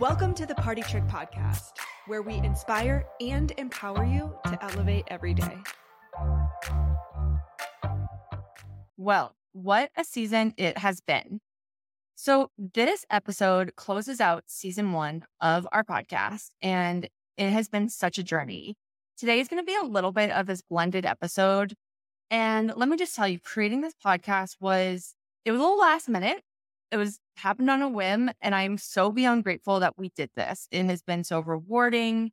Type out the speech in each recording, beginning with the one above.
Welcome to the Party Trick Podcast, where we inspire and empower you to elevate every day. Well, what a season it has been. So, this episode closes out season one of our podcast, and it has been such a journey. Today is going to be a little bit of this blended episode. And let me just tell you, creating this podcast was, it was a little last minute it was happened on a whim. And I'm so beyond grateful that we did this. It has been so rewarding.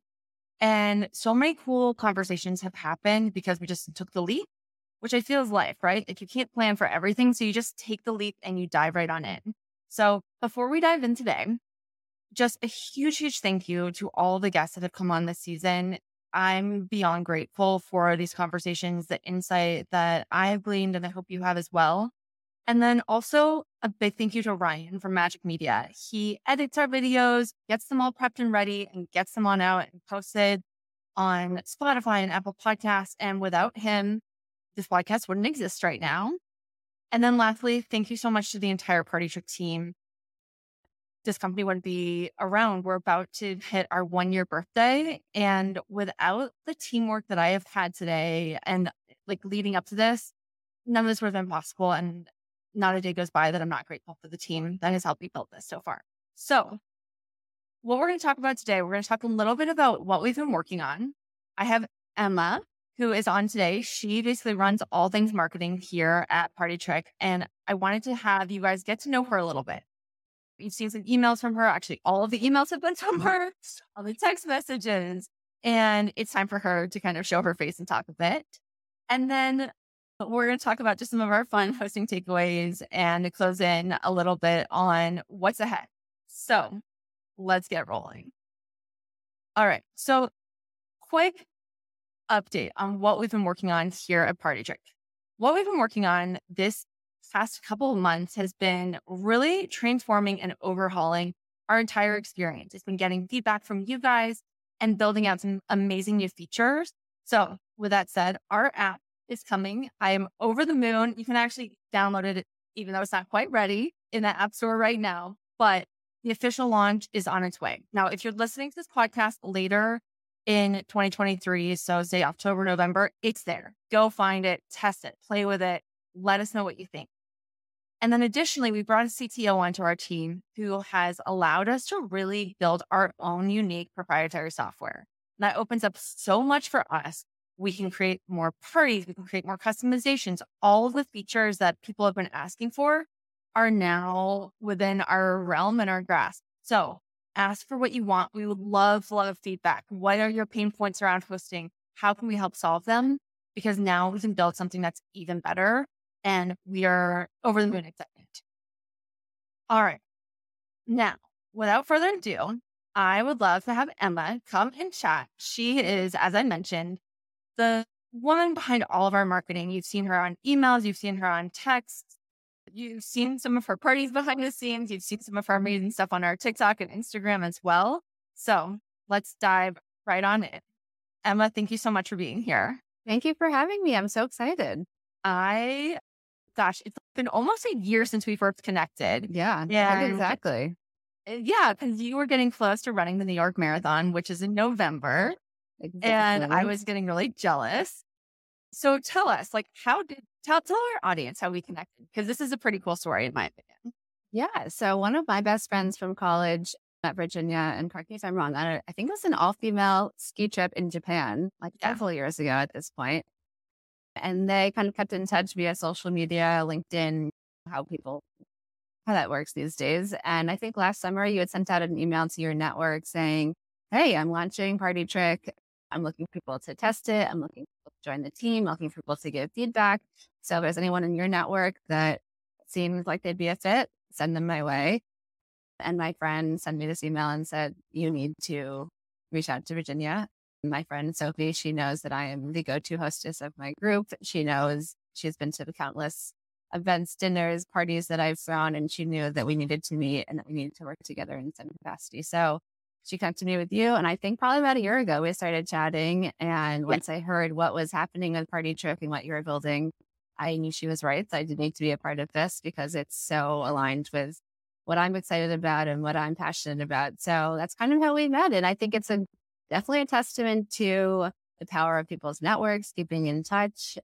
And so many cool conversations have happened because we just took the leap, which I feel is life, right? Like you can't plan for everything. So you just take the leap and you dive right on in. So before we dive in today, just a huge, huge thank you to all the guests that have come on this season. I'm beyond grateful for these conversations, the insight that I've gleaned, and I hope you have as well. And then also a big thank you to Ryan from Magic Media. He edits our videos, gets them all prepped and ready, and gets them on out and posted on Spotify and Apple Podcasts. And without him, this podcast wouldn't exist right now. And then lastly, thank you so much to the entire Party Trick team. This company wouldn't be around. We're about to hit our one year birthday. And without the teamwork that I have had today and like leading up to this, none of this would have been possible. And not a day goes by that I'm not grateful for the team that has helped me build this so far. So, what we're going to talk about today, we're going to talk a little bit about what we've been working on. I have Emma, who is on today. She basically runs all things marketing here at Party Trick. And I wanted to have you guys get to know her a little bit. You've seen some emails from her. Actually, all of the emails have been from her, all the text messages. And it's time for her to kind of show her face and talk a bit. And then we're going to talk about just some of our fun hosting takeaways and close in a little bit on what's ahead. So let's get rolling. All right. So, quick update on what we've been working on here at Party Trick. What we've been working on this past couple of months has been really transforming and overhauling our entire experience. It's been getting feedback from you guys and building out some amazing new features. So, with that said, our app is coming. I am over the moon. You can actually download it, even though it's not quite ready in the App Store right now. But the official launch is on its way. Now, if you're listening to this podcast later in 2023, so say October, November, it's there. Go find it, test it, play with it. Let us know what you think. And then additionally, we brought a CTO onto our team who has allowed us to really build our own unique proprietary software. And that opens up so much for us we can create more parties, we can create more customizations. All of the features that people have been asking for are now within our realm and our grasp. So ask for what you want. We would love, love feedback. What are your pain points around hosting? How can we help solve them? Because now we can build something that's even better and we are over the moon excited. All right. Now, without further ado, I would love to have Emma come and chat. She is, as I mentioned, the woman behind all of our marketing. You've seen her on emails, you've seen her on texts, you've seen some of her parties behind the scenes, you've seen some of her amazing stuff on our TikTok and Instagram as well. So let's dive right on in. Emma, thank you so much for being here. Thank you for having me. I'm so excited. I, gosh, it's been almost a year since we first connected. Yeah, eh, yeah, exactly. Yeah, because you were getting close to running the New York Marathon, which is in November. Exactly. And I was getting really jealous. So tell us, like, how did tell tell our audience how we connected? Because this is a pretty cool story, in my opinion. Yeah. So one of my best friends from college at Virginia, and correct me if I'm wrong, I, I think it was an all female ski trip in Japan, like yeah. several years ago at this point. And they kind of kept in touch via social media, LinkedIn, how people how that works these days. And I think last summer you had sent out an email to your network saying, Hey, I'm launching Party Trick. I'm looking for people to test it. I'm looking for people to join the team, looking for people to give feedback. So if there's anyone in your network that seems like they'd be a fit, send them my way. And my friend sent me this email and said, you need to reach out to Virginia. My friend Sophie, she knows that I am the go-to hostess of my group. She knows she's been to the countless events, dinners, parties that I've thrown, and she knew that we needed to meet and that we needed to work together in some capacity. So she connected me with you. And I think probably about a year ago, we started chatting. And once I heard what was happening with Party Trick and what you were building, I knew she was right. So I did need to be a part of this because it's so aligned with what I'm excited about and what I'm passionate about. So that's kind of how we met. And I think it's a definitely a testament to the power of people's networks, keeping in touch,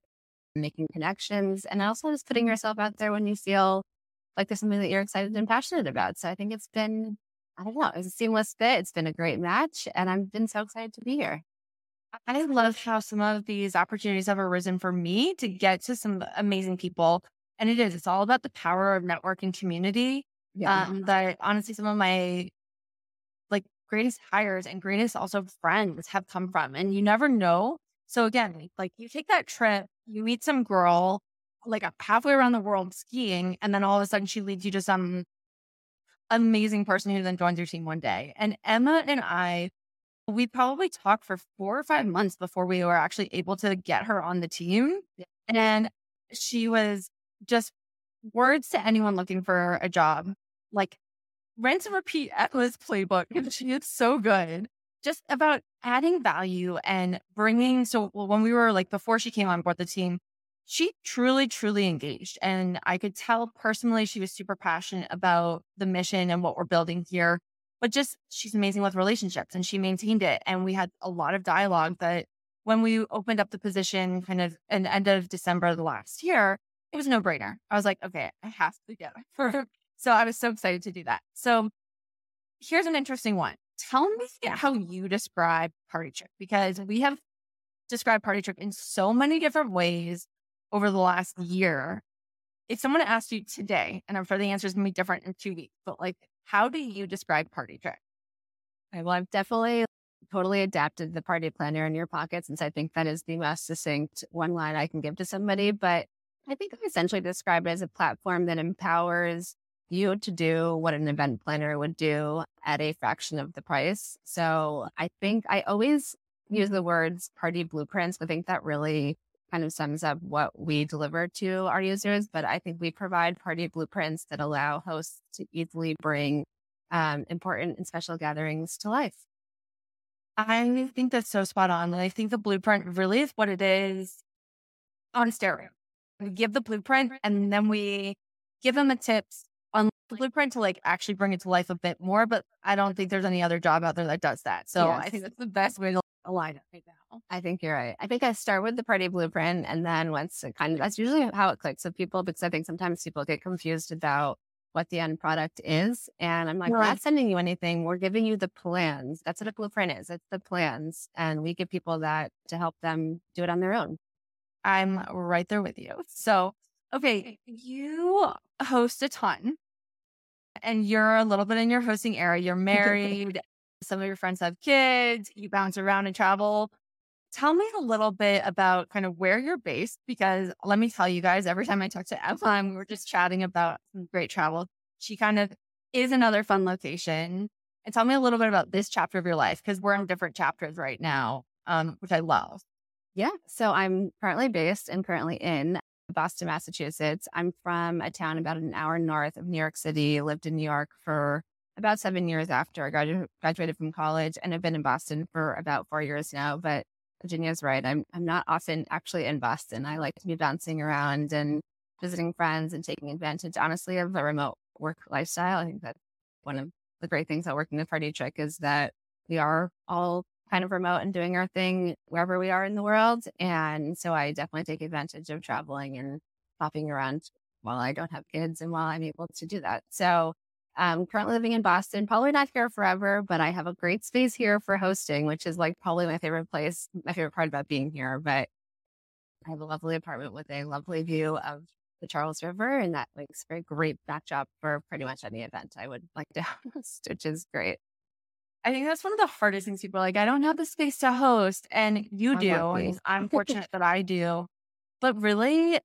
making connections, and also just putting yourself out there when you feel like there's something that you're excited and passionate about. So I think it's been, I don't know, it's a seamless fit. It's been a great match, and I've been so excited to be here. I love how some of these opportunities have arisen for me to get to some amazing people. And it is, it's all about the power of networking community. Yeah. Um, that honestly, some of my like greatest hires and greatest also friends have come from. And you never know. So again, like you take that trip, you meet some girl like halfway around the world skiing, and then all of a sudden she leads you to some amazing person who then joins your team one day. And Emma and I we probably talked for four or five months before we were actually able to get her on the team. And she was just words to anyone looking for a job, like rinse and repeat Emma's playbook. And she is so good just about adding value and bringing. So when we were like, before she came on board the team, she truly, truly engaged. And I could tell personally, she was super passionate about the mission and what we're building here but just she's amazing with relationships and she maintained it. And we had a lot of dialogue that when we opened up the position kind of in end of December of the last year, it was no brainer. I was like, okay, I have to get her. So I was so excited to do that. So here's an interesting one. Tell me how you describe Party Trick because we have described Party Trick in so many different ways over the last year. If someone asked you today, and I'm sure the answer is going to be different in two weeks, but like how do you describe Party Trick? Okay, well, I've definitely totally adapted the party planner in your pocket since I think that is the most succinct one line I can give to somebody. But I think I essentially describe it as a platform that empowers you to do what an event planner would do at a fraction of the price. So I think I always use the words party blueprints. I think that really kind of sums up what we deliver to our users. But I think we provide party blueprints that allow hosts to easily bring um, important and special gatherings to life. I think that's so spot on. I think the blueprint really is what it is on stereo. We give the blueprint and then we give them the tips on the blueprint to like actually bring it to life a bit more. But I don't think there's any other job out there that does that. So yes. I think that's the best way to align it right now. I think you're right. I think I start with the party blueprint and then once it kind of that's usually how it clicks with people because I think sometimes people get confused about what the end product is. And I'm like, right. we're not sending you anything. We're giving you the plans. That's what a blueprint is. It's the plans. And we give people that to help them do it on their own. I'm right there with you. So, okay, you host a ton and you're a little bit in your hosting era. You're married. Some of your friends have kids. You bounce around and travel. Tell me a little bit about kind of where you're based, because let me tell you guys, every time I talk to Emma, we were just chatting about some great travel. She kind of is another fun location. And tell me a little bit about this chapter of your life, because we're in different chapters right now, um, which I love. Yeah. So I'm currently based and currently in Boston, Massachusetts. I'm from a town about an hour north of New York City, lived in New York for about seven years after I graduated from college and I've been in Boston for about four years now. But Virginia's right. I'm I'm not often actually in Boston. I like to be bouncing around and visiting friends and taking advantage, honestly, of the remote work lifestyle. I think that's one of the great things about working the party trick is that we are all kind of remote and doing our thing wherever we are in the world. And so I definitely take advantage of traveling and hopping around while I don't have kids and while I'm able to do that. So I'm currently living in Boston, probably not here forever, but I have a great space here for hosting, which is like probably my favorite place, my favorite part about being here. But I have a lovely apartment with a lovely view of the Charles River, and that makes for a very great backdrop for pretty much any event I would like to host, which is great. I think that's one of the hardest things people are like, I don't have the space to host. And you do. And I'm fortunate that I do. But really,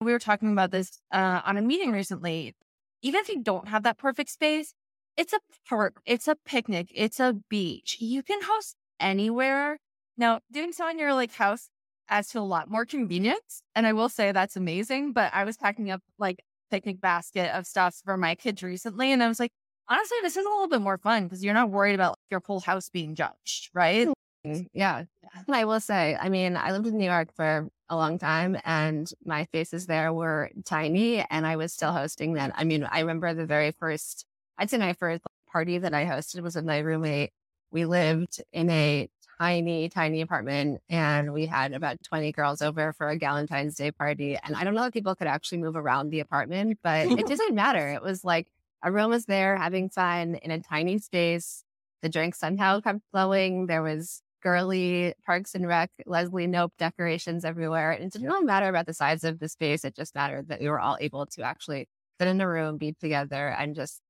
we were talking about this uh, on a meeting recently even if you don't have that perfect space, it's a park, it's a picnic, it's a beach. You can host anywhere. Now, doing so in your like house adds to a lot more convenience. And I will say that's amazing. But I was packing up like picnic basket of stuff for my kids recently. And I was like, honestly, this is a little bit more fun because you're not worried about like, your whole house being judged, right? Mm-hmm. Yeah. yeah. I will say, I mean, I lived in New York for a long time and my faces there were tiny and I was still hosting then. I mean, I remember the very first I'd say my first party that I hosted was with my roommate. We lived in a tiny, tiny apartment and we had about 20 girls over for a Valentine's Day party. And I don't know if people could actually move around the apartment, but it didn't matter. It was like everyone was there having fun in a tiny space. The drinks somehow kept flowing. There was girly Parks and Rec, Leslie Knope decorations everywhere. And it didn't really matter about the size of the space. It just mattered that we were all able to actually sit in a room, be together, and just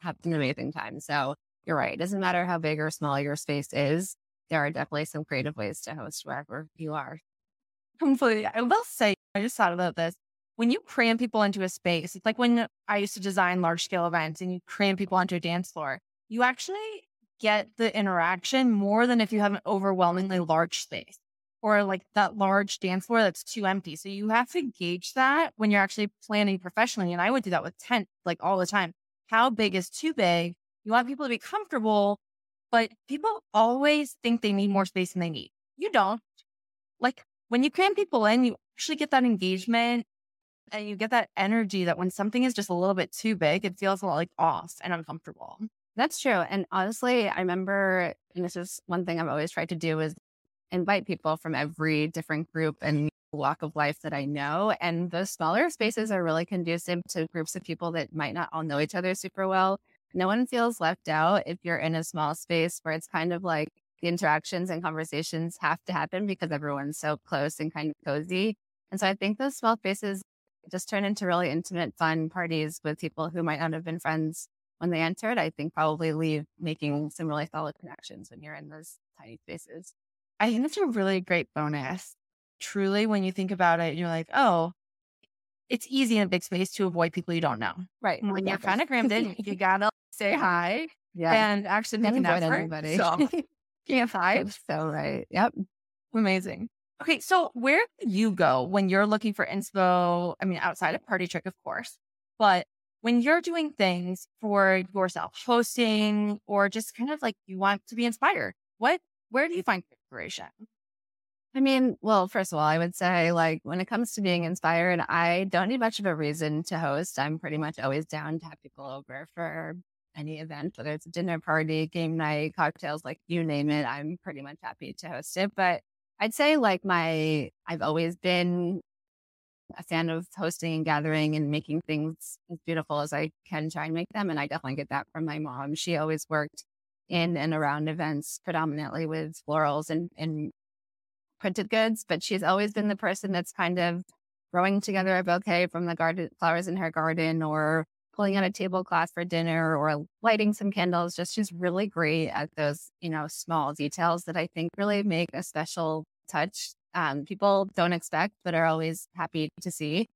have an amazing time. So you're right. It doesn't matter how big or small your space is. There are definitely some creative ways to host wherever you are. Completely. I will say, I just thought about this. When you cram people into a space, it's like when I used to design large scale events and you cram people onto a dance floor, you actually get the interaction more than if you have an overwhelmingly large space or like that large dance floor that's too empty. So you have to gauge that when you're actually planning professionally. And I would do that with tent like all the time. How big is too big? You want people to be comfortable, but people always think they need more space than they need. You don't. Like when you cram people in, you actually get that engagement and you get that energy that when something is just a little bit too big, it feels a lot like off and uncomfortable. That's true. And honestly, I remember, and this is one thing I've always tried to do is invite people from every different group and walk of life that I know. And those smaller spaces are really conducive to groups of people that might not all know each other super well. No one feels left out if you're in a small space where it's kind of like the interactions and conversations have to happen because everyone's so close and kind of cozy. And so I think those small spaces just turn into really intimate, fun parties with people who might not have been friends when they entered. I think probably leave making some really solid connections when you're in those tiny spaces. I think that's a really great bonus. Truly, when you think about it, you're like, oh, it's easy in a big space to avoid people you don't know. Right. When you're kind of crammed in, you gotta say hi yeah. and actually make an effort. Everybody. So can't hide. So right. Yep. Amazing. Okay, so where do you go when you're looking for inspo? I mean, outside of Party Trick, of course, but when you're doing things for yourself, hosting or just kind of like you want to be inspired, what where do you find inspiration? I mean, well, first of all, I would say like when it comes to being inspired, I don't need much of a reason to host. I'm pretty much always down to have people over for any event, whether it's a dinner party, game night, cocktails, like you name it. I'm pretty much happy to host it. But I'd say like my, I've always been a fan of hosting and gathering and making things as beautiful as I can try and make them. And I definitely get that from my mom. She always worked in and around events, predominantly with florals and, and printed goods, but she's always been the person that's kind of throwing together a bouquet from the garden flowers in her garden or pulling out a tablecloth for dinner or lighting some candles. Just she's really great at those, you know, small details that I think really make a special touch. Um, people don't expect, but are always happy to see.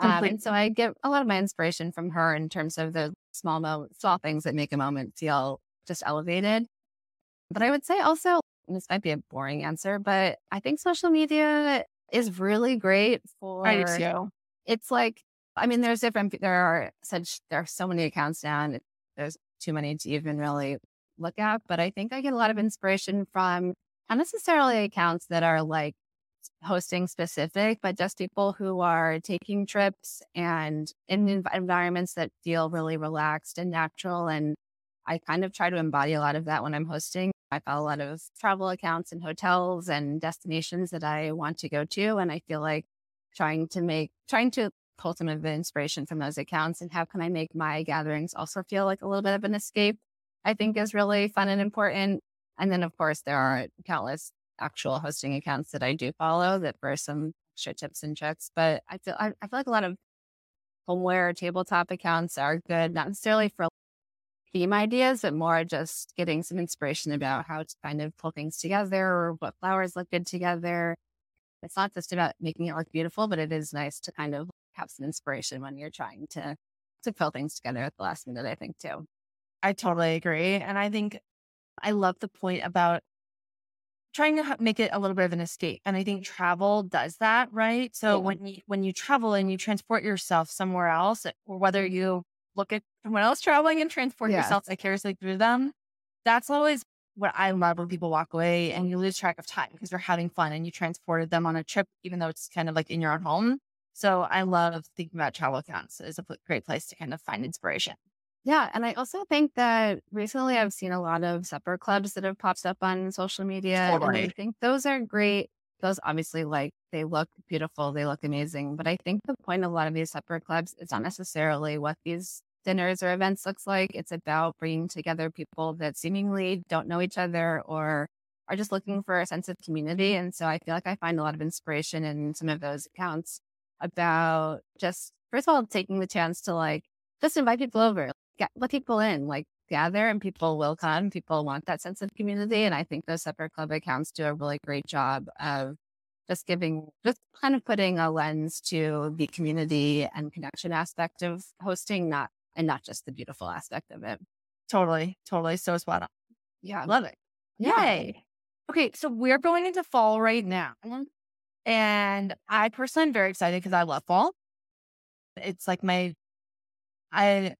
Um, and so I get a lot of my inspiration from her in terms of the small mo- small things that make a moment feel just elevated. But I would say also, this might be a boring answer, but I think social media is really great for. I do too. It's like, I mean, there's different, there are such, there are so many accounts now, and there's too many to even really look at. But I think I get a lot of inspiration from not necessarily accounts that are like hosting specific, but just people who are taking trips and in mm-hmm. env- environments that feel really relaxed and natural and I kind of try to embody a lot of that when I'm hosting. I follow a lot of travel accounts and hotels and destinations that I want to go to. And I feel like trying to make, trying to pull some of the inspiration from those accounts and how can I make my gatherings also feel like a little bit of an escape, I think is really fun and important. And then, of course, there are countless actual hosting accounts that I do follow that for some extra tips and tricks. But I feel, I, I feel like a lot of homeware tabletop accounts are good, not necessarily for theme ideas, but more just getting some inspiration about how to kind of pull things together or what flowers look good together. It's not just about making it look beautiful, but it is nice to kind of have some inspiration when you're trying to to pull things together at the last minute, I think too. I totally agree. And I think I love the point about trying to make it a little bit of an escape. And I think travel does that, right? So yeah. when you when you travel and you transport yourself somewhere else, eh, or whether mm-hmm. you look at someone else traveling and transport yes. yourself vicariously through them. That's always what I love when people walk away and you lose track of time because they're having fun and you transported them on a trip, even though it's kind of like in your own home. So I love thinking about travel accounts as a great place to kind of find inspiration. Yeah. And I also think that recently I've seen a lot of supper clubs that have popped up on social media. Totally. And I think those are great. Those obviously like they look beautiful, they look amazing. But I think the point of a lot of these supper clubs is not necessarily what these dinners or events looks like. It's about bringing together people that seemingly don't know each other or are just looking for a sense of community. And so I feel like I find a lot of inspiration in some of those accounts about just, first of all, taking the chance to like just invite people over, get, let people in, like gather and people will come. People want that sense of community. And I think those supper club accounts do a really great job of just giving, just kind of putting a lens to the community and connection aspect of hosting, not, and not just the beautiful aspect of it. Totally, totally. So spot on. Yeah. Love it. Yeah. Yay. Okay, so we're going into fall right now. Mm-hmm. And I personally am very excited because I love fall. It's like my I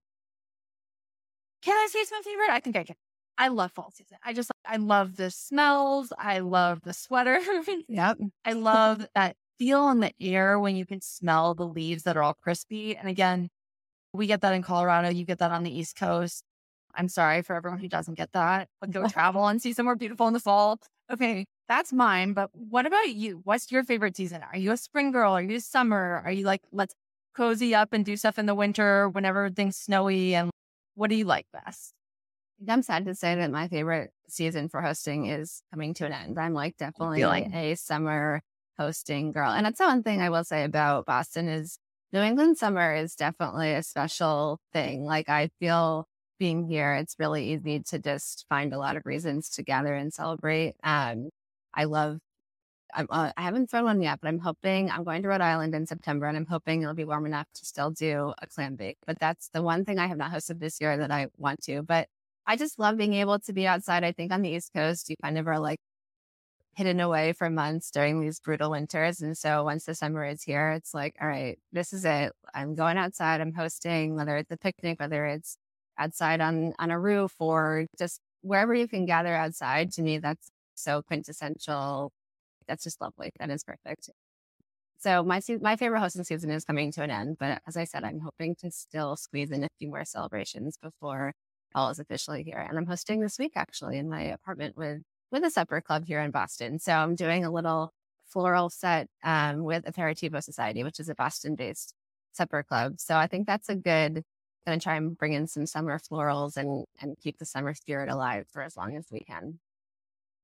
can I say it's my favorite? I think I can. I love fall season. I just I love the smells. I love the sweater. Yep. I love that feel in the air when you can smell the leaves that are all crispy. And again, we get that in Colorado. You get that on the East Coast. I'm sorry for everyone who doesn't get that, but go travel and see somewhere beautiful in the fall. Okay, that's mine. But what about you? What's your favorite season? Are you a spring girl? Are you a summer? Are you like, let's cozy up and do stuff in the winter whenever everything's snowy? And what do you like best? I'm sad to say that my favorite season for hosting is coming to an end. I'm like definitely Feeling. a summer hosting girl. And that's the one thing I will say about Boston is New England summer is definitely a special thing. Like I feel being here, it's really easy to just find a lot of reasons to gather and celebrate. Um, I love I'm, uh, I haven't thrown one yet, but I'm hoping I'm going to Rhode Island in September and I'm hoping it'll be warm enough to still do a clam bake. But that's the one thing I have not hosted this year that I want to. But I just love being able to be outside. I think on the East Coast, you kind of are like hidden away for months during these brutal winters. And so once the summer is here, it's like, all right, this is it. I'm going outside. I'm hosting, whether it's a picnic, whether it's outside on, on a roof or just wherever you can gather outside. To me, that's so quintessential. That's just lovely. That is perfect. So my se- my favorite hosting season is coming to an end, but as I said, I'm hoping to still squeeze in a few more celebrations before fall is officially here. And I'm hosting this week actually in my apartment with with a supper club here in Boston. So I'm doing a little floral set um, with Aperitivo Society, which is a Boston based supper club. So I think that's a good. Going to try and bring in some summer florals and and keep the summer spirit alive for as long as we can.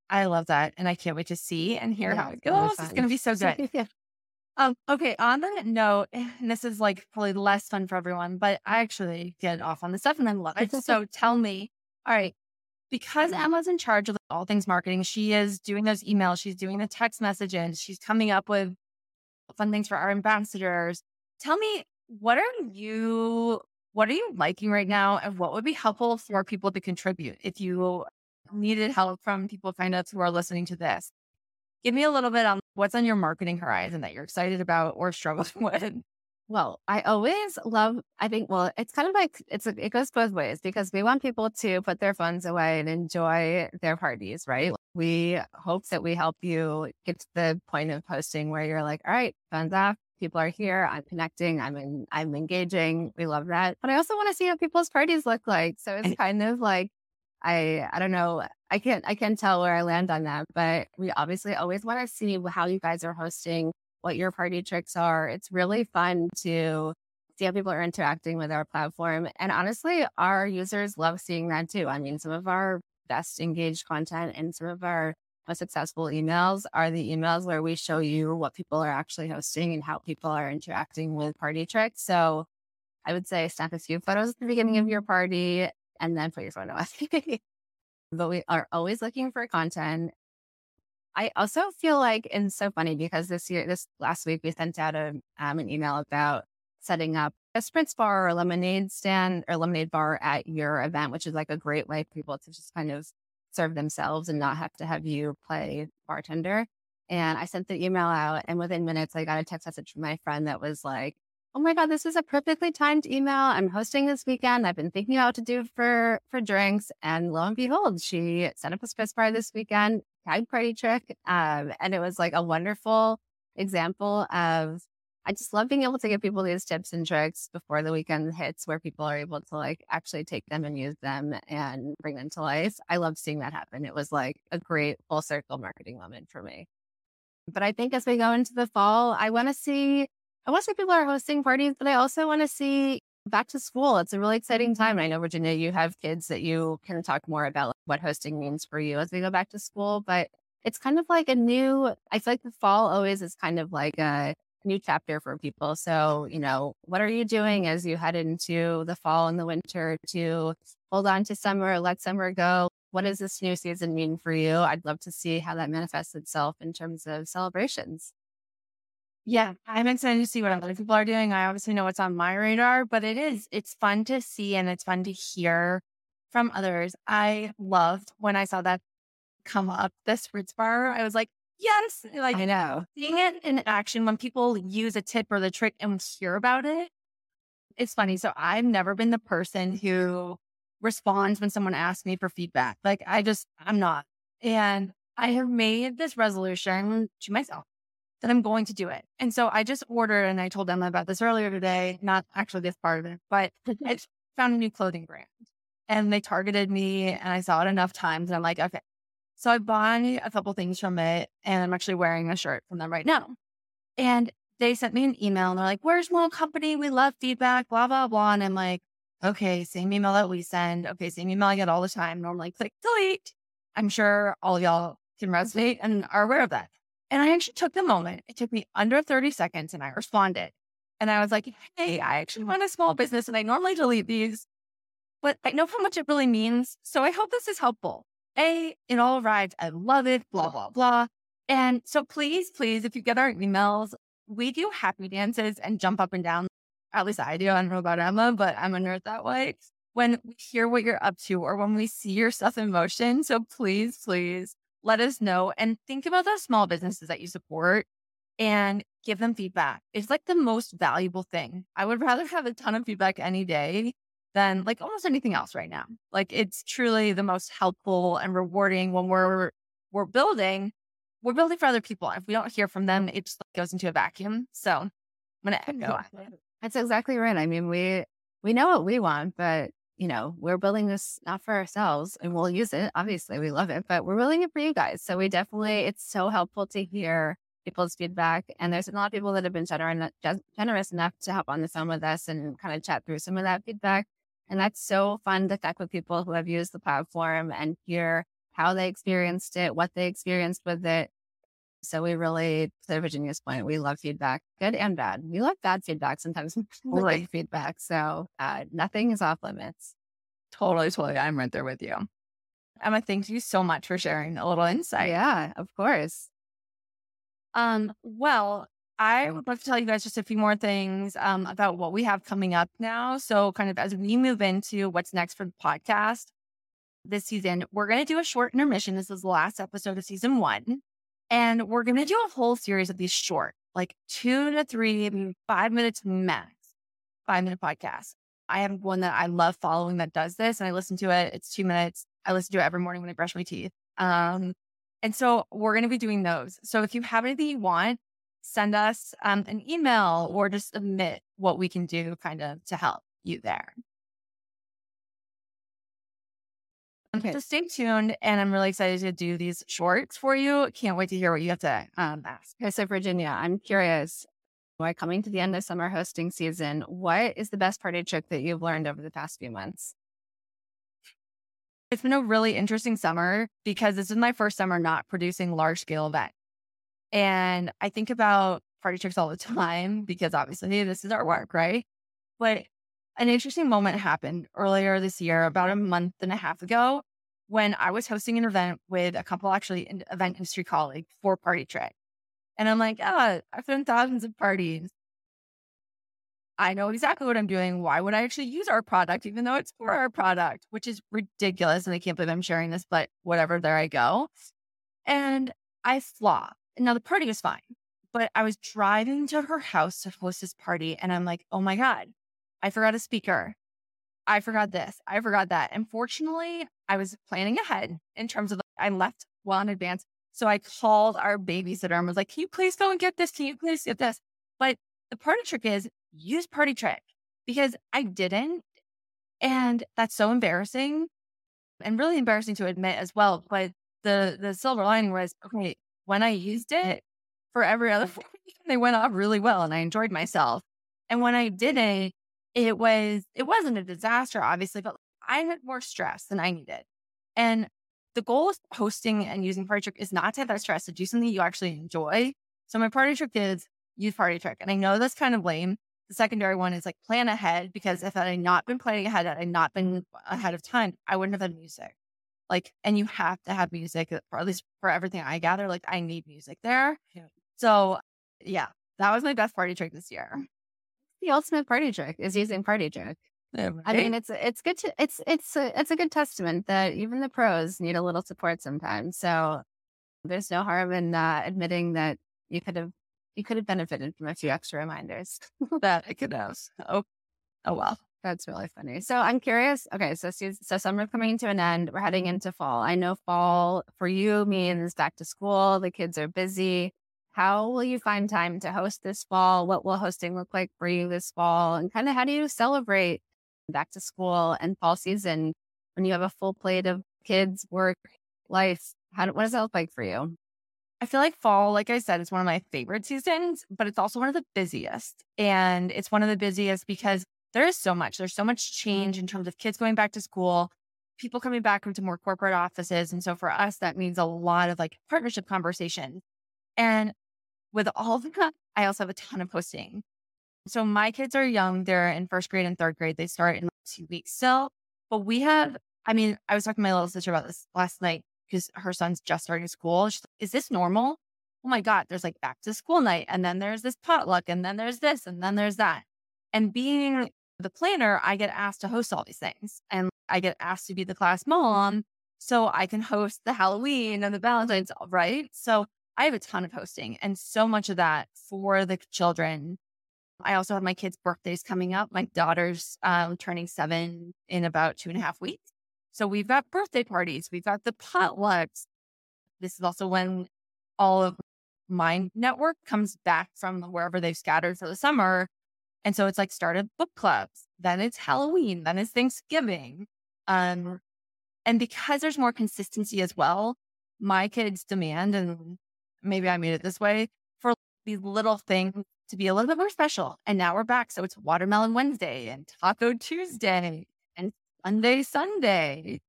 I love that. And I can't wait to see and hear Yeah, how it it's gonna be goes. It's going to be so good. yeah. Um, okay, on that note, and this is like probably less fun for everyone, but I actually get off on this stuff and I love it. so tell me, all right, because Emma's in charge of all things marketing, she is doing those emails, she's doing the text messages, she's coming up with fun things for our ambassadors. Tell me, what are you what are you liking right now and what would be helpful for people to contribute if you needed help from people kind of who are listening to this? Give me a little bit on what's on your marketing horizon that you're excited about or struggling with. Well, I always love, I think, well, it's kind of like, it's, it goes both ways because we want people to put their phones away and enjoy their parties, right? We hope that we help you get to the point of hosting where you're like, all right, phones off. People are here. I'm connecting. I'm in, I'm engaging. We love that. But I also want to see what people's parties look like. So it's kind of like, I, I don't know. I can't, I can't tell where I land on that, but we obviously always want to see how you guys are hosting what your party tricks are. It's really fun to see how people are interacting with our platform. And honestly, our users love seeing that too. I mean, some of our best engaged content and some of our most successful emails are the emails where we show you what people are actually hosting and how people are interacting with party tricks. So I would say snap a few photos at the beginning of your party and then put your phone away. but we are always looking for content. I also feel like, and so funny because this year, this last week, we sent out a, um, an email about setting up a spritz bar or lemonade stand or lemonade bar at your event, which is like a great way for people to just kind of serve themselves and not have to have you play bartender. And I sent the email out, and within minutes, I got a text message from my friend that was like, "Oh my god, this is a perfectly timed email. I'm hosting this weekend. I've been thinking about what to do for for drinks." And lo and behold, she set up a spritz bar this weekend, tag party trick, um, and it was like a wonderful example of I just love being able to give people these tips and tricks before the weekend hits where people are able to like actually take them and use them and bring them to life. I love seeing that happen. It was like a great full circle marketing moment for me. But I think as we go into the fall, I want to see, I want to see people are hosting parties, but I also want to see back to school. It's a really exciting mm-hmm. time. I know, Virginia, you have kids that you can talk more about what hosting means for you as we go back to school, but it's kind of like a new, I feel like the fall always is kind of like a, new chapter for people. So, you know, what are you doing as you head into the fall and the winter to hold on to summer, let summer go? What does this new season mean for you? I'd love to see how that manifests itself in terms of celebrations. Yeah, I'm excited to see what other people are doing. I obviously know what's on my radar, but it is, it's fun to see and it's fun to hear from others. I loved when I saw that come up this spritz bar. I was like, Yes. Like I know. Seeing it in action when people use a tip or the trick and hear about it. It's funny. So I've never been the person who responds when someone asks me for feedback. Like I just, I'm not. And I have made this resolution to myself that I'm going to do it. And so I just ordered and I told them about this earlier today, not actually this part of it, but I found a new clothing brand and they targeted me and I saw it enough times and I'm like, okay, so I bought a couple things from it and I'm actually wearing a shirt from them right now. And they sent me an email and they're like, Where's Small Company? We love feedback, blah, blah, blah. And I'm like, okay, same email that we send. Okay, same email I get all the time. Normally click delete. I'm sure all y'all can resonate and are aware of that. And I actually took the moment. It took me under 30 seconds and I responded. And I was like, hey, I actually mm. run a small business and I normally delete these, but I know how much it really means. So I hope this is helpful. A, it all arrived. I love it, blah, blah, blah. And so please, please, if you get our emails, we do happy dances and jump up and down. At least I do. I don't know about Emma, but I'm a nerd that way. When we hear what you're up to or when we see your stuff in motion. So please, please let us know and think about those small businesses that you support and give them feedback. It's like the most valuable thing. I would rather have a ton of feedback any day than like almost anything else right now. Like it's truly the most helpful and rewarding when we're we're building. We're building for other people. If we don't hear from them, it just like goes into a vacuum. So I'm gonna echo. That's exactly right. I mean, we we know what we want, but you know, we're building this not for ourselves and we'll use it. Obviously, we love it, but we're building it for you guys. So we definitely, it's so helpful to hear people's feedback. And there's a lot of people that have been generous enough to hop on the phone with us and kind of chat through some of that feedback. And that's so fun to connect with people who have used the platform and hear how they experienced it, what they experienced with it. So we really, to Virginia's point, we love feedback, good and bad. We love bad feedback sometimes. we like feedback. So uh, nothing is off limits. Totally, totally. I'm right there with you. Emma, thank you so much for sharing a little insight. Yeah, of course. Um, well, I would love to tell you guys just a few more things um, about what we have coming up now. So, kind of as we move into what's next for the podcast this season, we're going to do a short intermission. This is the last episode of season one. And we're going to do a whole series of these short, like two to three, five minutes max, five minute podcasts. I have one that I love following that does this, and I listen to it. It's two minutes. I listen to it every morning when I brush my teeth. Um, and so we're going to be doing those. So if you have anything you want, send us um, an email or just submit what we can do kind of to help you there. Okay. So stay tuned. And I'm really excited to do these shorts for you. Can't wait to hear what you have to um, ask. Okay. So, Virginia, I'm curious. Why coming to the end of summer hosting season, what is the best party trick that you've learned over the past few months? It's been a really interesting summer because this is my first summer not producing large scale events. And I think about party tricks all the time because obviously this is our work, right? But an interesting moment happened earlier this year, about a month and a half ago, when I was hosting an event with a couple actually an event industry colleagues for Party Trick. And I'm like, oh, I've done thousands of parties. I know exactly what I'm doing. Why would I actually use our product, even though it's for our product, which is ridiculous. And I can't believe I'm sharing this, but whatever, there I go. And I flop. Now the party was fine, but I was driving to her house to host this party and I'm like, oh my God, I forgot a speaker. I forgot this. I forgot that. And fortunately, I was planning ahead in terms of I left well in advance. So I called our babysitter and was like, can you please go and get this? Can you please get this? But the party trick is use party trick because I didn't. And that's so embarrassing and really embarrassing to admit as well. But the the silver lining was okay, when I used it for every other they went off really well and I enjoyed myself. And when I didn't, it was it wasn't a disaster, obviously, but I had more stress than I needed. And the goal of hosting and using Party Trick is not to have that stress, to do something you actually enjoy. So my Party Trick is use Party Trick. And I know that's kind of lame. The secondary one is like plan ahead because if I had not been planning ahead, had I not been ahead of time, I wouldn't have had music. Like, and you have to have music, uh, for at least for everything I gather. Like, I need music there. Yeah. So, yeah, that was my best party trick this year. The ultimate party trick is using party trick. Yeah, right? I mean, it's it's good to it's it's a, it's a good testament that even the pros need a little support sometimes. So there's no harm in uh, admitting that you could have you could have benefited from a few extra reminders. that I could have. Oh, oh well. That's really funny. So I'm curious. Okay, so so summer coming to an end. We're heading into fall. I know fall for you means back to school. The kids are busy. How will you find time to host this fall? What will hosting look like for you this fall? And kind of how do you celebrate back to school and fall season when you have a full plate of kids, work, life? How what does that look like for you? I feel like fall, like I said, is one of my favorite seasons, but it's also one of the busiest. And it's one of the busiest because there is so much. There's so much change in terms of kids going back to school, people coming back into more corporate offices. And so for us, that means a lot of like partnership conversations. And with all that, I also have a ton of hosting. So my kids are young. They're in first grade and third grade. They start in like two weeks still. But we have, I mean, I was talking to my little sister about this last night because her son's just starting school. She's like, is this normal? Oh my God, there's like back to school night. And then there's this potluck. And then there's this. And then there's that. And being the planner, I get asked to host all these things. And I get asked to be the class mom. So I can host the Halloween and the Valentine's, right? So I have a ton of hosting and so much of that for the children. I also have my kids' birthdays coming up. My daughter's um, turning seven in about two and a half weeks. So we've got birthday parties, we've got the potlucks. This is also when all of my network comes back from wherever they've scattered for the summer. And so it's like started book clubs, then it's Halloween, then it's Thanksgiving. Um, and because there's more consistency as well, my kids demand, and maybe I made it this way, for these little things to be a little bit more special. And now we're back. So it's Watermelon Wednesday and Taco Tuesday and Sunday, Sunday.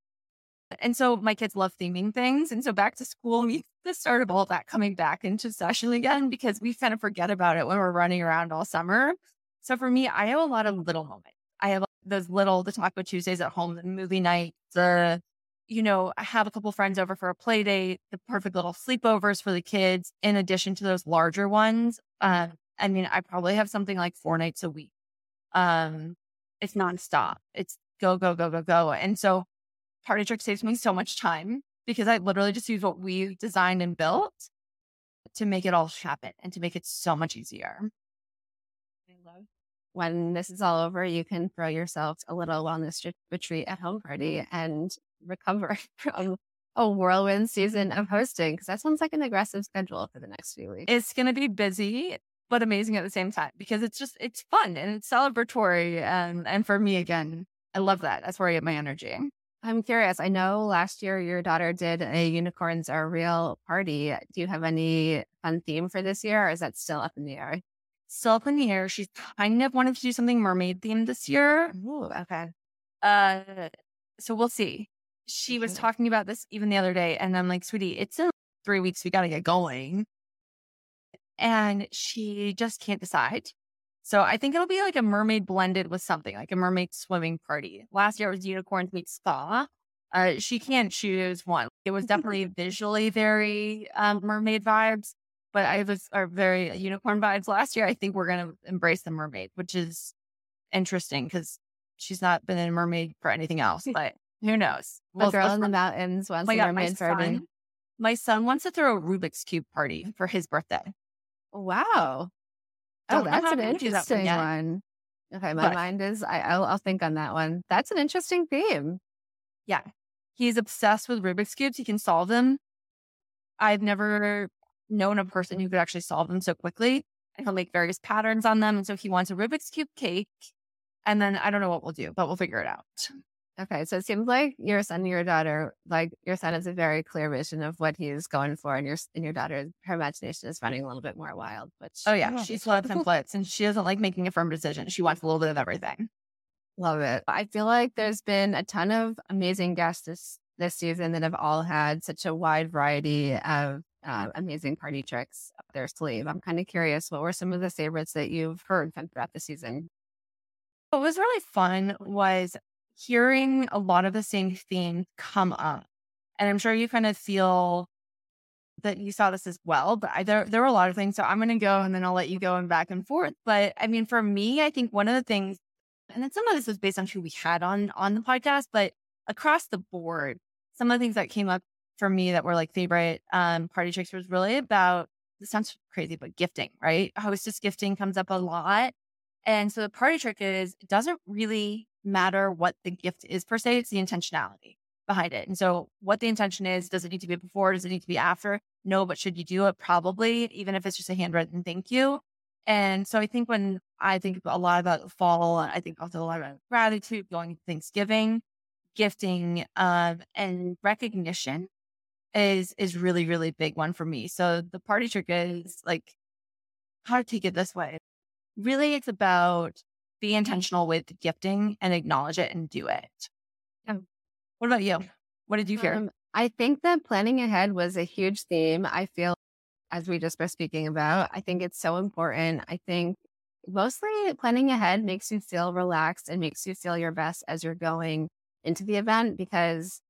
And so my kids love theming things. And so back to school means the start of all that coming back into session again because we kind of forget about it when we're running around all summer. So for me, I have a lot of little moments. I have those little, the Taco Tuesdays at home, the movie night, the, you know, I have a couple friends over for a play date, the perfect little sleepovers for the kids, in addition to those larger ones. Um, I mean, I probably have something like four nights a week. Um, it's nonstop. It's go, go, go, go, go. And so Party Trick saves me so much time because I literally just use what we designed and built to make it all happen and to make it so much easier. I love when this is all over, you can throw yourself a little wellness retreat at home party and recover from a whirlwind season of hosting because that sounds like an aggressive schedule for the next few weeks. It's going to be busy but amazing at the same time because it's just it's fun and it's celebratory and and for me again i love that that's where i get my energy. I'm curious i know last year your daughter did a unicorns are real party. Do you have any fun theme for this year or is that still up in the air? Still up in the air she's kind of wanted to do something mermaid themed this year. Ooh, okay. Uh so we'll see she was talking about this even the other day and i'm like sweetie it's in three weeks we got to get going and she just can't decide. So I think it'll be like a mermaid blended with something like a mermaid swimming party. Last year it was unicorns meet spa. Uh, she can't choose one. It was definitely visually very um, mermaid vibes, but I was are very unicorn vibes last year. I think we're gonna embrace the mermaid, which is interesting because she's not been a mermaid for anything else. But who knows? Well, girl in the mountains mermaid party. My son wants to throw a Rubik's cube party for his birthday. Wow. Oh, that's an interesting that one, one. Okay, my but, mind is I I'll, I'll think on that one. That's an interesting theme. Yeah, he's obsessed with Rubik's cubes. He can solve them. I've never known a person who could actually solve them so quickly. and he'll make various patterns on them. And so he wants a Rubik's Cube cake. And then I don't know what we'll do, but we'll figure it out. Okay. So it seems like your son and your daughter, like your son has a very clear vision of what he's going for, and your and your daughter, her imagination is running a little bit more wild. Which oh yeah, she flips and flits, and she doesn't like making a firm decision. She wants a little bit of everything. Love it. I feel like there's been a ton of amazing guests this this season that have all had such a wide variety of uh, amazing party tricks up their sleeve. I'm kind of curious, what were some of the favorites that you've heard from throughout the season? What was really fun was hearing a lot of the same themes come up. And I'm sure you kind of feel that you saw this as well, but I, there, there were a lot of things. So I'm going to go and then I'll let you go and back and forth. But I mean, for me, I think one of the things, and then some of this was based on who we had on, on the podcast, but across the board, some of the things that came up for me that were like favorite um, party tricks was really about, this sounds crazy, but gifting, right? Hostess gifting comes up a lot. And so the party trick is, it doesn't really matter what the gift is per se, it's the intentionality behind it. And so, what the intention is, does it need to be before? Does it need to be after? No, but should you do it? Probably, even if it's just a handwritten thank you. And so, I think when I think a lot about fall, I think also a lot about gratitude, going to Thanksgiving, gifting, um, and recognition is is really really big one for me. So the party trick is like how to take it this way. Really, it's about be intentional with gifting and acknowledge it and do it. Yeah. What about you? What did you hear? Um, I think that planning ahead was a huge theme. I feel, as we just were speaking about, I think it's so important. I think mostly planning ahead makes you feel relaxed and makes you feel your best as you're going into the event because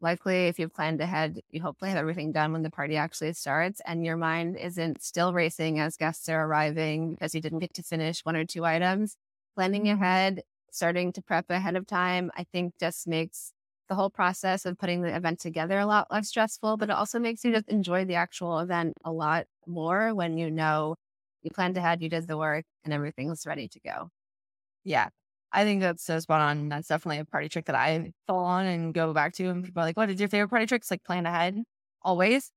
likely if you've planned ahead, you hopefully have everything done when the party actually starts and your mind isn't still racing as guests are arriving because you didn't get to finish one or two items planning mm-hmm. ahead, starting to prep ahead of time, I think just makes the whole process of putting the event together a lot less stressful, but it also makes you just enjoy the actual event a lot more when you know you planned ahead, you did the work, and everything's ready to go. Yeah. I think that's so spot on. That's definitely a party trick that I fall on and go back to. And people are like, what is your favorite party tricks? Like plan ahead always.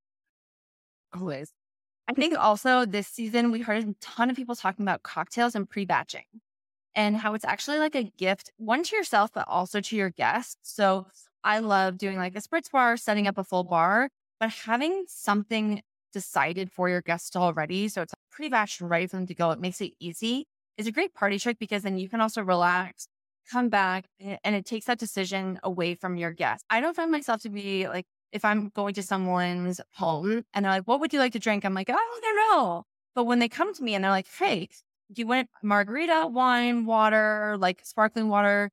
Always. I think also this season we heard a ton of people talking about cocktails and pre-batching and how it's actually like a gift, one to yourself, but also to your guests. So I love doing like a spritz bar, setting up a full bar, but having something decided for your guests already. So it's pre-batched ready for them to go. It makes it easy. It's a great party trick because then you can also relax, come back, and it takes that decision away from your guests. I don't find myself to be like, if I'm going to someone's home and they're like, what would you like to drink? I'm like, oh, I don't know. But when they come to me and they're like, hey, you went margarita, wine, water, like sparkling water,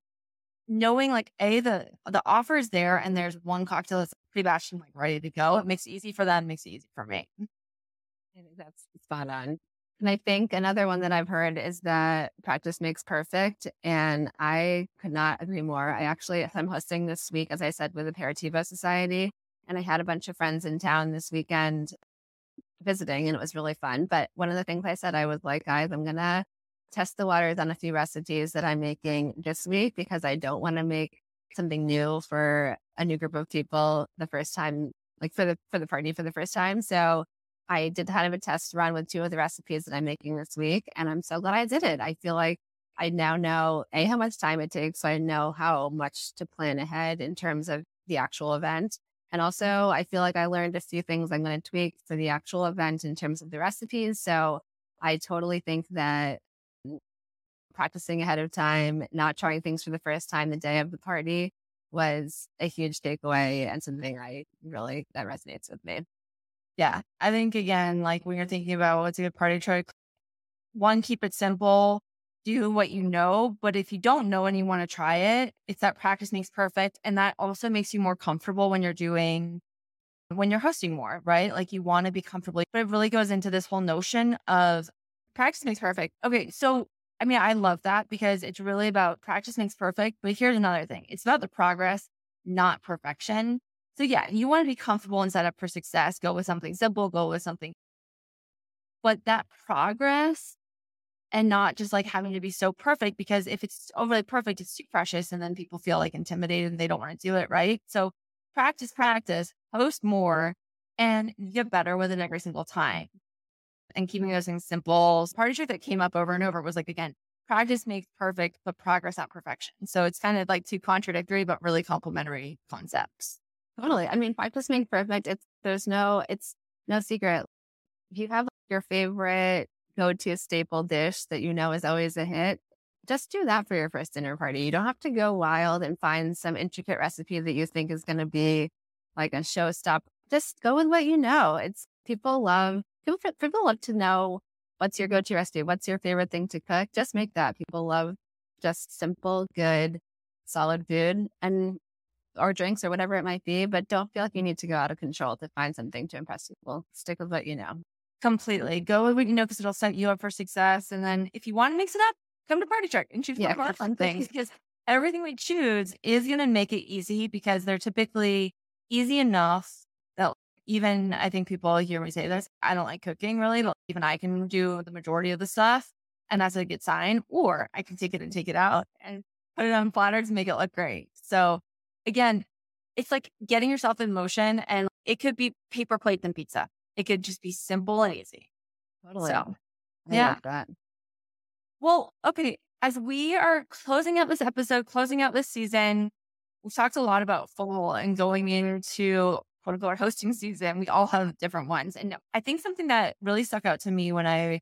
knowing like a the the offer is there and there's one cocktail that's pre-batched and like ready to go. It makes it easy for them, makes it easy for me. I think that's spot on. And I think another one that I've heard is that practice makes perfect. And I could not agree more. I actually, I'm hosting this week, as I said, with the Aperitivo Society. And I had a bunch of friends in town this weekend visiting and it was really fun. But one of the things I said, I was like, guys, I'm going to test the waters on a few recipes that I'm making this week because I don't want to make something new for a new group of people the first time, like for the, for the party for the first time. So I did kind of a test run with two of the recipes that I'm making this week. And I'm so glad I did it. I feel like I now know A, how much time it takes. So I know how much to plan ahead in terms of the actual event. And also, I feel like I learned a few things I'm going to tweak for the actual event in terms of the recipes. So I totally think that practicing ahead of time, not trying things for the first time the day of the party was a huge takeaway and something I really that resonates with me. Yeah. I think again, like when you're thinking about what's a good party trick, one, keep it simple do what you know. But if you don't know and you want to try it, it's that practice makes perfect. And that also makes you more comfortable when you're doing, when you're hosting more, right? Like you want to be comfortable. But it really goes into this whole notion of practice makes perfect. Okay. So, I mean, I love that because it's really about practice makes perfect. But here's another thing it's about the progress, not perfection. So, yeah, you want to be comfortable and set up for success. Go with something simple, go with something. But that progress and not just like having to be so perfect because if it's overly perfect, it's too precious and then people feel like intimidated and they don't want to do it. Right. So practice, practice, host more and get better with it every single time. and keeping those things simple. Part Party trick that came up over and over was like, again, practice makes perfect, but progress not perfection. So it's kind of like two contradictory, but really complementary concepts. Totally. I mean, practice makes perfect. It's, there's no, it's no secret. If you have your favorite go to a staple dish that you know is always a hit, just do that for your first dinner party. You don't have to go wild and find some intricate recipe that you think is going to be like a showstop. Just go with what you know. It's people love people, people love to know what's your go-to recipe, what's your favorite thing to cook. Just make that. People love just simple, good, solid food and or drinks or whatever it might be. But don't feel like you need to go out of control to find something to impress people. Stick with what you know. Completely. Go with what you know because it'll set you up for success. And then if you want to mix it up, come to Party Trick and choose yeah, more fun things because everything we choose is going to make it easy because they're typically easy enough that even I think people hear me say this, I don't like cooking really. Even I can do the majority of the stuff and that's a good sign. Or I can take it and take it out and put it on platters and make it look great. So again, it's like getting yourself in motion and it could be paper plate and pizza. It could just be simple and easy. Totally. So, I yeah. Well, okay. As we are closing out this episode, closing out this season, we've talked a lot about fall and going into quote unquote hosting season. We all have different ones. And I think something that really stuck out to me when I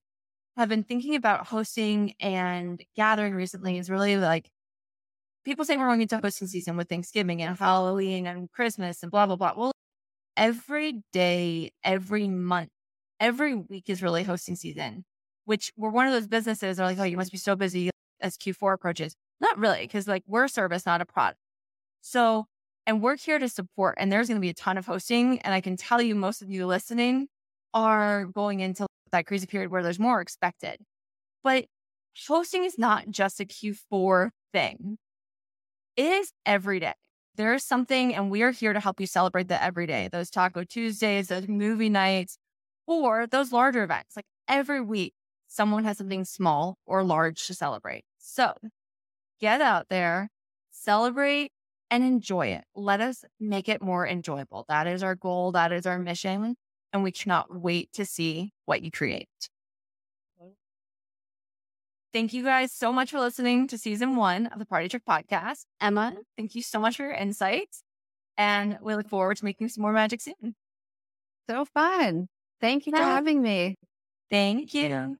have been thinking about hosting and gathering recently is really like people say we're going into hosting season with Thanksgiving and Halloween and Christmas and blah, blah, blah. Well, every day, every month, every week is really hosting season which we're one of those businesses that are like, oh, you must be so busy as Q4 approaches. Not really, because like we're a service, not a product. So, and we're here to support, and there's going to be a ton of hosting. And I can tell you, most of you listening are going into that crazy period where there's more expected. But hosting is not just a Q4 thing, it is every day. There is something, and we are here to help you celebrate the everyday, those Taco Tuesdays, those movie nights, or those larger events. Like every week, someone has something small or large to celebrate. So get out there, celebrate and enjoy it. Let us make it more enjoyable. That is our goal. That is our mission. And we cannot wait to see what you create. Thank you guys so much for listening to season one of the Party Trick podcast. Emma, mm-hmm. thank you so much for your insights. And we look forward to making some more magic soon. So fun. Thank you for having me. Thank you.